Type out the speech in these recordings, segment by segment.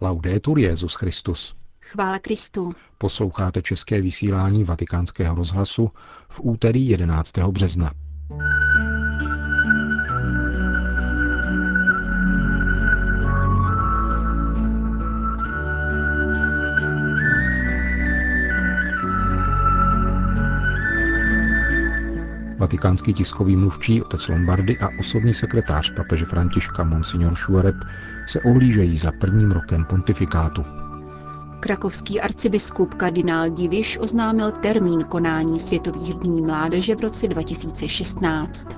Laudetur Jezus Christus. Chvála Kristu. Posloucháte české vysílání Vatikánského rozhlasu v úterý 11. března. Vatikánský tiskový mluvčí otec Lombardy a osobní sekretář papeže Františka Monsignor Šuareb se ohlížejí za prvním rokem pontifikátu. Krakovský arcibiskup kardinál Diviš oznámil termín konání Světových dní mládeže v roce 2016.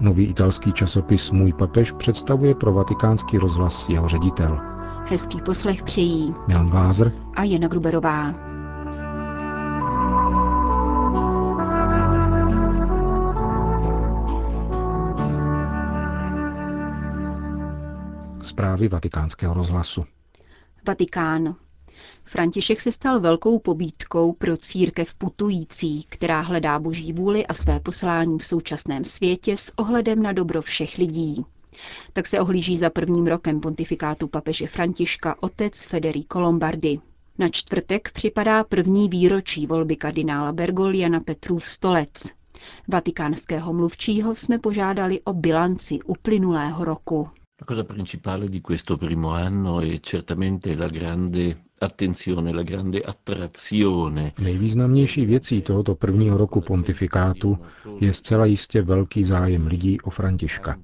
Nový italský časopis Můj papež představuje pro vatikánský rozhlas jeho ředitel. Hezký poslech přejí Milan Glázer a Jana Gruberová. Zprávy vatikánského rozhlasu. Vatikán. František se stal velkou pobídkou pro církev putující, která hledá boží vůli a své poslání v současném světě s ohledem na dobro všech lidí. Tak se ohlíží za prvním rokem pontifikátu papeže Františka otec Federico Lombardi. Na čtvrtek připadá první výročí volby kardinála Bergolia na Petrův stolec. Vatikánského mluvčího jsme požádali o bilanci uplynulého roku. La cosa principale di questo primo anno è certamente la grande attenzione, la grande attrazione. Nejvýznamnější věcí tohoto prvního roku pontifikátu je zcela jistě velký zájem lidí o Františka.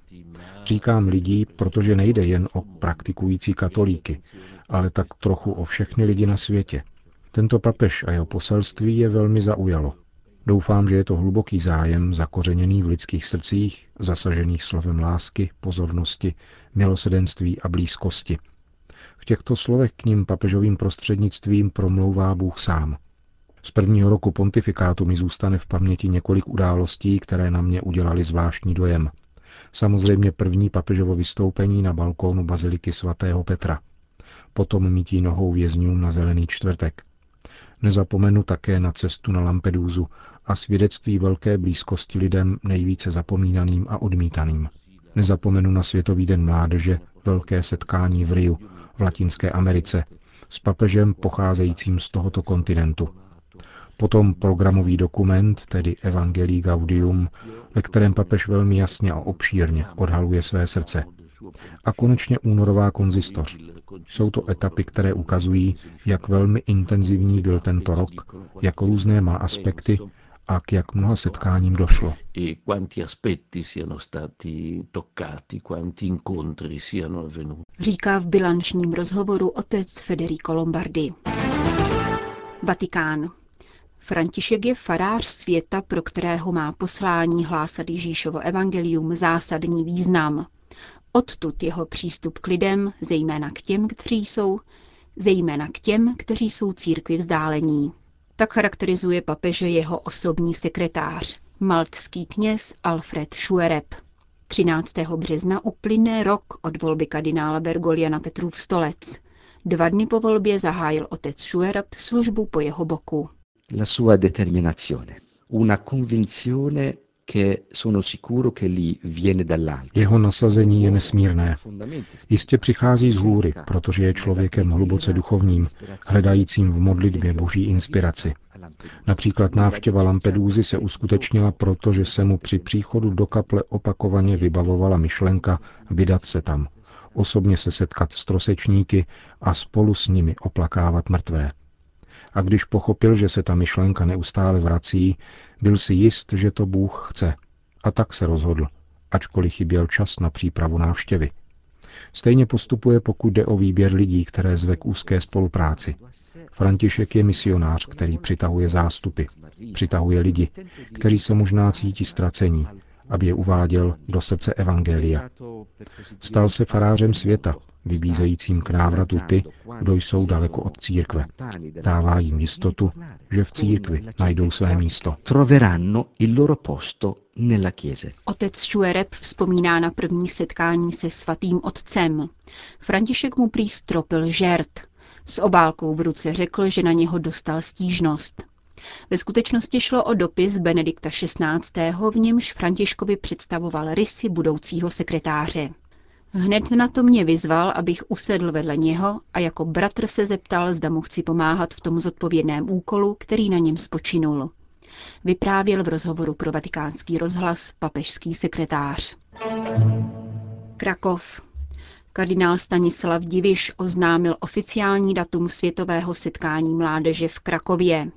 Říkám lidí, protože nejde jen o praktikující katolíky, ale tak trochu o všechny lidi na světě. Tento papež a jeho poselství je velmi zaujalo. Doufám, že je to hluboký zájem zakořeněný v lidských srdcích, zasažených slovem lásky, pozornosti, milosedenství a blízkosti. V těchto slovech k ním papežovým prostřednictvím promlouvá Bůh sám. Z prvního roku pontifikátu mi zůstane v paměti několik událostí, které na mě udělali zvláštní dojem. Samozřejmě první papežovo vystoupení na balkónu baziliky svatého Petra. Potom mítí nohou vězňům na zelený čtvrtek. Nezapomenu také na cestu na Lampedúzu a svědectví velké blízkosti lidem nejvíce zapomínaným a odmítaným. Nezapomenu na Světový den mládeže, velké setkání v Riu, v Latinské Americe, s papežem pocházejícím z tohoto kontinentu. Potom programový dokument, tedy Evangelii Gaudium, ve kterém papež velmi jasně a obšírně odhaluje své srdce. A konečně únorová konzistoř. Jsou to etapy, které ukazují, jak velmi intenzivní byl tento rok, jak různé má aspekty a k jak mnoha setkáním došlo. Říká v bilančním rozhovoru otec Federico Lombardi. Vatikán. František je farář světa, pro kterého má poslání hlásat Ježíšovo evangelium zásadní význam. Odtud jeho přístup k lidem, zejména k těm, kteří jsou, zejména k těm, kteří jsou církvi vzdálení. Tak charakterizuje papeže jeho osobní sekretář, maltský kněz Alfred Schuereb. 13. března uplyne rok od volby kardinála Bergolia na Petrův stolec. Dva dny po volbě zahájil otec Schuereb službu po jeho boku. La sua determinazione, una convinzione jeho nasazení je nesmírné. Jistě přichází z hůry, protože je člověkem hluboce duchovním, hledajícím v modlitbě boží inspiraci. Například návštěva Lampedúzy se uskutečnila proto, že se mu při příchodu do kaple opakovaně vybavovala myšlenka vydat se tam, osobně se setkat s trosečníky a spolu s nimi oplakávat mrtvé. A když pochopil, že se ta myšlenka neustále vrací, byl si jist, že to Bůh chce. A tak se rozhodl, ačkoliv chyběl čas na přípravu návštěvy. Stejně postupuje, pokud jde o výběr lidí, které zve k úzké spolupráci. František je misionář, který přitahuje zástupy, přitahuje lidi, kteří se možná cítí ztracení, aby je uváděl do srdce Evangelia. Stal se farářem světa, vybízejícím k návratu ty, kdo jsou daleko od církve. Dává jim jistotu, že v církvi najdou své místo. Otec Šuereb vzpomíná na první setkání se svatým otcem. František mu prý stropil žert. S obálkou v ruce řekl, že na něho dostal stížnost. Ve skutečnosti šlo o dopis Benedikta XVI., v němž Františkovi představoval rysy budoucího sekretáře. Hned na to mě vyzval, abych usedl vedle něho a jako bratr se zeptal, zda mu chci pomáhat v tom zodpovědném úkolu, který na něm spočinul. Vyprávěl v rozhovoru pro vatikánský rozhlas papežský sekretář. Krakov. Kardinál Stanislav Diviš oznámil oficiální datum světového setkání mládeže v Krakově.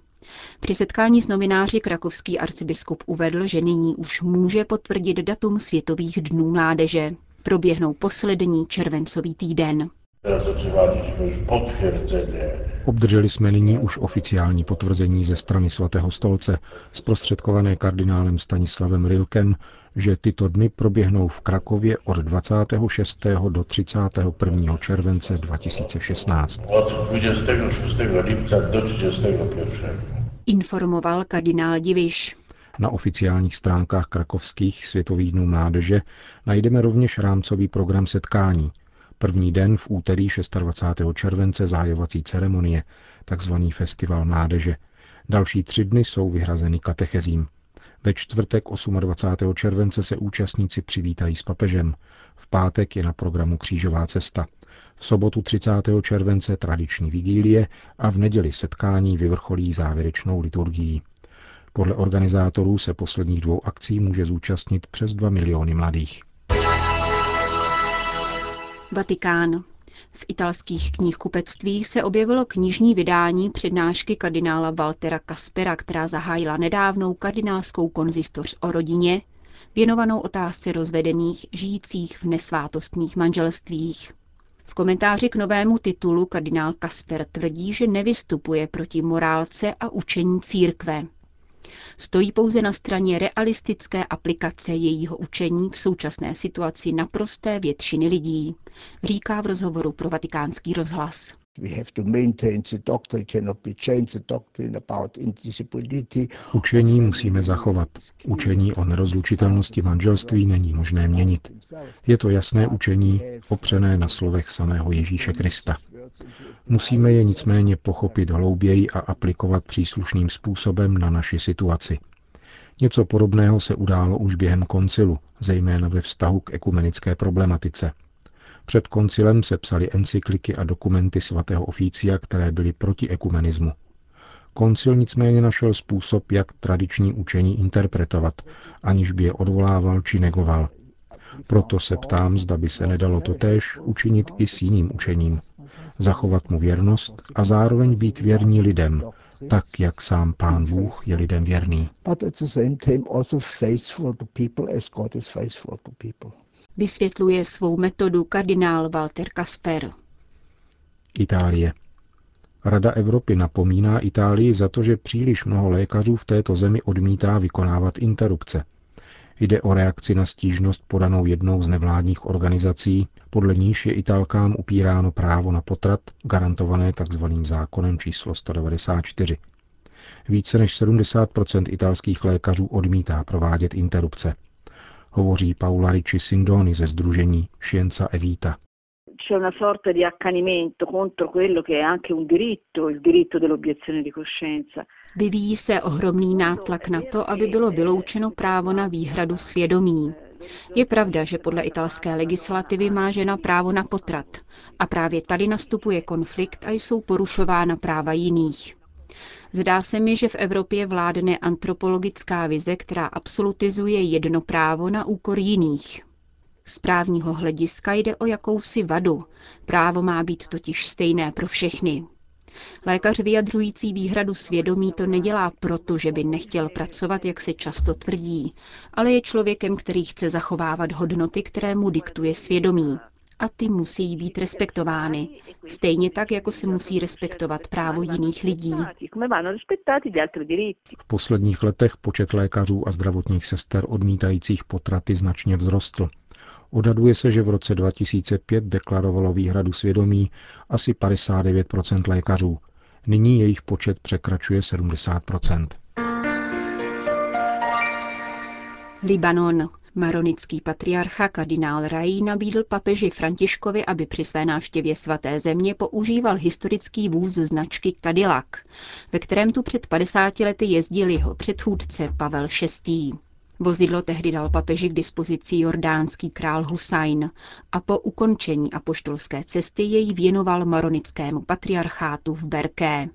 Při setkání s novináři krakovský arcibiskup uvedl, že nyní už může potvrdit datum Světových dnů mládeže. Proběhnou poslední červencový týden. Obdrželi jsme nyní už oficiální potvrzení ze strany svatého stolce, zprostředkované kardinálem Stanislavem Rilkem, že tyto dny proběhnou v Krakově od 26. do 31. července 2016. Od 26. lipca do 31. Informoval kardinál Diviš. Na oficiálních stránkách krakovských světových dnů mládeže najdeme rovněž rámcový program setkání. První den v úterý 26. července zájovací ceremonie, takzvaný festival mládeže. Další tři dny jsou vyhrazeny katechezím. Ve čtvrtek 28. července se účastníci přivítají s papežem. V pátek je na programu Křížová cesta. V sobotu 30. července tradiční vigílie a v neděli setkání vyvrcholí závěrečnou liturgií. Podle organizátorů se posledních dvou akcí může zúčastnit přes 2 miliony mladých. Vatikán. V italských knihkupectvích se objevilo knižní vydání přednášky kardinála Waltera Kaspera, která zahájila nedávnou kardinálskou konzistoř o rodině, věnovanou otázce rozvedených žijících v nesvátostných manželstvích. V komentáři k novému titulu kardinál Kasper tvrdí, že nevystupuje proti morálce a učení církve. Stojí pouze na straně realistické aplikace jejího učení v současné situaci naprosté většiny lidí, říká v rozhovoru pro vatikánský rozhlas. Učení musíme zachovat. Učení o nerozlučitelnosti manželství není možné měnit. Je to jasné učení, opřené na slovech samého Ježíše Krista. Musíme je nicméně pochopit hlouběji a aplikovat příslušným způsobem na naši situaci. Něco podobného se událo už během koncilu, zejména ve vztahu k ekumenické problematice – před koncilem se psali encykliky a dokumenty svatého oficia, které byly proti ekumenismu. Koncil nicméně našel způsob, jak tradiční učení interpretovat, aniž by je odvolával či negoval. Proto se ptám, zda by se nedalo totéž učinit i s jiným učením. Zachovat mu věrnost a zároveň být věrní lidem, tak jak sám pán Bůh je lidem věrný. Vysvětluje svou metodu kardinál Walter Kasper. Itálie. Rada Evropy napomíná Itálii za to, že příliš mnoho lékařů v této zemi odmítá vykonávat interrupce. Jde o reakci na stížnost podanou jednou z nevládních organizací, podle níž je Italkám upíráno právo na potrat, garantované tzv. zákonem číslo 194. Více než 70 italských lékařů odmítá provádět interrupce hovoří Paula Ricci Sindoni ze združení Scienza e Vita. C'è una sorta di accanimento contro quello che è anche un diritto, il diritto dell'obiezione di coscienza. Vyvíjí se ohromný nátlak na to, aby bylo vyloučeno právo na výhradu svědomí. Je pravda, že podle italské legislativy má žena právo na potrat a právě tady nastupuje konflikt a jsou porušována práva jiných. Zdá se mi, že v Evropě vládne antropologická vize, která absolutizuje jedno právo na úkor jiných. Z právního hlediska jde o jakousi vadu. Právo má být totiž stejné pro všechny. Lékař vyjadřující výhradu svědomí to nedělá proto, že by nechtěl pracovat, jak se často tvrdí, ale je člověkem, který chce zachovávat hodnoty, které mu diktuje svědomí a ty musí být respektovány. Stejně tak, jako se musí respektovat právo jiných lidí. V posledních letech počet lékařů a zdravotních sester odmítajících potraty značně vzrostl. Odhaduje se, že v roce 2005 deklarovalo výhradu svědomí asi 59 lékařů. Nyní jejich počet překračuje 70% Libanon. Maronický patriarcha kardinál Rají nabídl papeži Františkovi, aby při své návštěvě svaté země používal historický vůz značky Cadillac, ve kterém tu před 50 lety jezdil jeho předchůdce Pavel VI. Vozidlo tehdy dal papeži k dispozici jordánský král Husajn a po ukončení apoštolské cesty jej věnoval maronickému patriarchátu v Berké.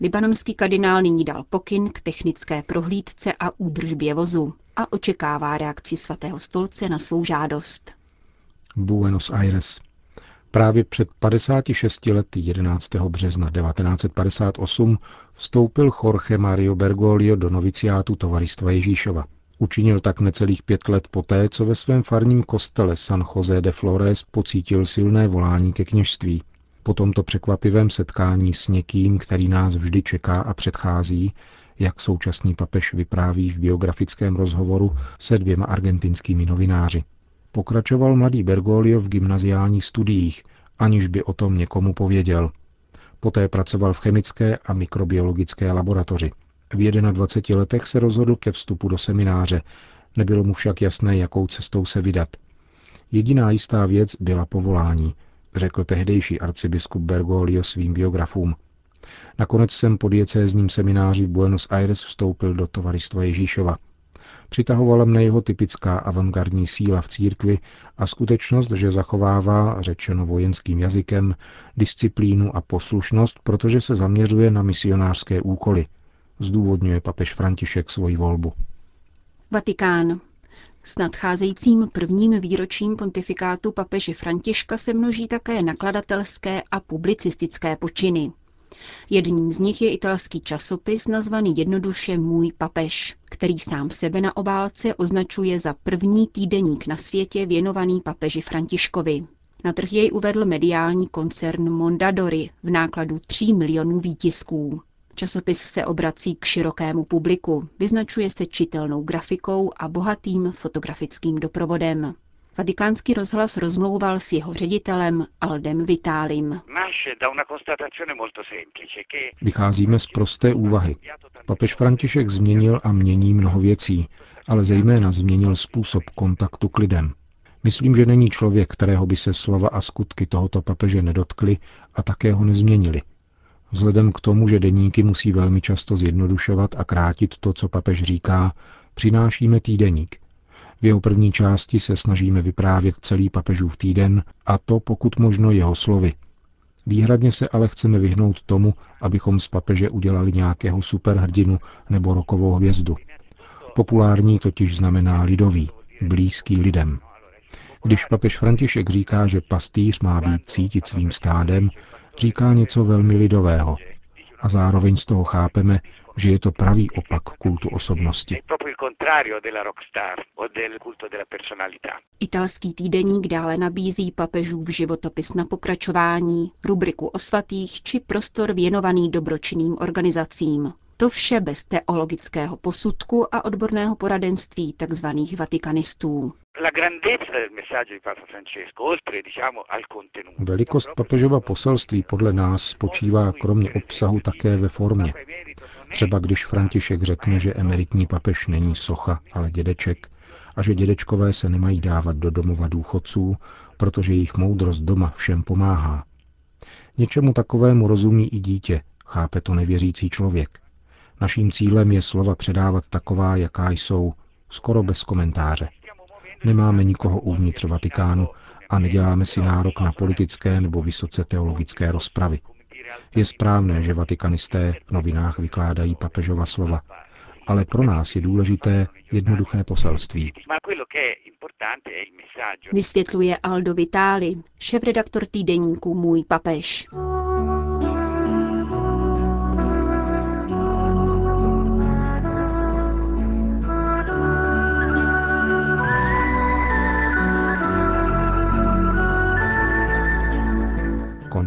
Libanonský kardinál nyní dal pokyn k technické prohlídce a údržbě vozu a očekává reakci svatého stolce na svou žádost. Buenos Aires. Právě před 56 lety 11. března 1958 vstoupil Jorge Mario Bergoglio do noviciátu Tovaristva Ježíšova. Učinil tak necelých pět let poté, co ve svém farním kostele San José de Flores pocítil silné volání ke kněžství. Po tomto překvapivém setkání s někým, který nás vždy čeká a předchází, jak současný papež vypráví v biografickém rozhovoru se dvěma argentinskými novináři. Pokračoval mladý Bergoglio v gymnaziálních studiích, aniž by o tom někomu pověděl. Poté pracoval v chemické a mikrobiologické laboratoři. V 21 letech se rozhodl ke vstupu do semináře, nebylo mu však jasné, jakou cestou se vydat. Jediná jistá věc byla povolání, řekl tehdejší arcibiskup Bergoglio svým biografům. Nakonec jsem po diecézním semináři v Buenos Aires vstoupil do tovaristva Ježíšova. Přitahovala mne jeho typická avantgardní síla v církvi a skutečnost, že zachovává, řečeno vojenským jazykem, disciplínu a poslušnost, protože se zaměřuje na misionářské úkoly, zdůvodňuje papež František svoji volbu. Vatikán. S nadcházejícím prvním výročím pontifikátu papeže Františka se množí také nakladatelské a publicistické počiny. Jedním z nich je italský časopis nazvaný jednoduše Můj papež, který sám sebe na obálce označuje za první týdeník na světě věnovaný papeži Františkovi. Na trh jej uvedl mediální koncern Mondadori v nákladu 3 milionů výtisků. Časopis se obrací k širokému publiku, vyznačuje se čitelnou grafikou a bohatým fotografickým doprovodem. Vatikánský rozhlas rozmlouval s jeho ředitelem Aldem Vitálim. Vycházíme z prosté úvahy. Papež František změnil a mění mnoho věcí, ale zejména změnil způsob kontaktu k lidem. Myslím, že není člověk, kterého by se slova a skutky tohoto papeže nedotkly a také ho nezměnili. Vzhledem k tomu, že deníky musí velmi často zjednodušovat a krátit to, co papež říká, přinášíme týdeník. V jeho první části se snažíme vyprávět celý papežův týden a to pokud možno jeho slovy. Výhradně se ale chceme vyhnout tomu, abychom z papeže udělali nějakého superhrdinu nebo rokovou hvězdu. Populární totiž znamená lidový, blízký lidem. Když papež František říká, že pastýř má být cítit svým stádem, říká něco velmi lidového. A zároveň z toho chápeme, že je to pravý opak kultu osobnosti. Italský týdeník dále nabízí papežův životopis na pokračování, rubriku o svatých či prostor věnovaný dobročinným organizacím. To vše bez teologického posudku a odborného poradenství tzv. vatikanistů. Velikost papežova poselství podle nás spočívá kromě obsahu také ve formě. Třeba když František řekne, že emeritní papež není socha, ale dědeček, a že dědečkové se nemají dávat do domova důchodců, protože jejich moudrost doma všem pomáhá. Něčemu takovému rozumí i dítě, chápe to nevěřící člověk. Naším cílem je slova předávat taková, jaká jsou, skoro bez komentáře. Nemáme nikoho uvnitř Vatikánu a neděláme si nárok na politické nebo vysoce teologické rozpravy. Je správné, že vatikanisté v novinách vykládají papežova slova, ale pro nás je důležité jednoduché poselství. Vysvětluje Aldo Vitali, šéf-redaktor týdeníku Můj papež.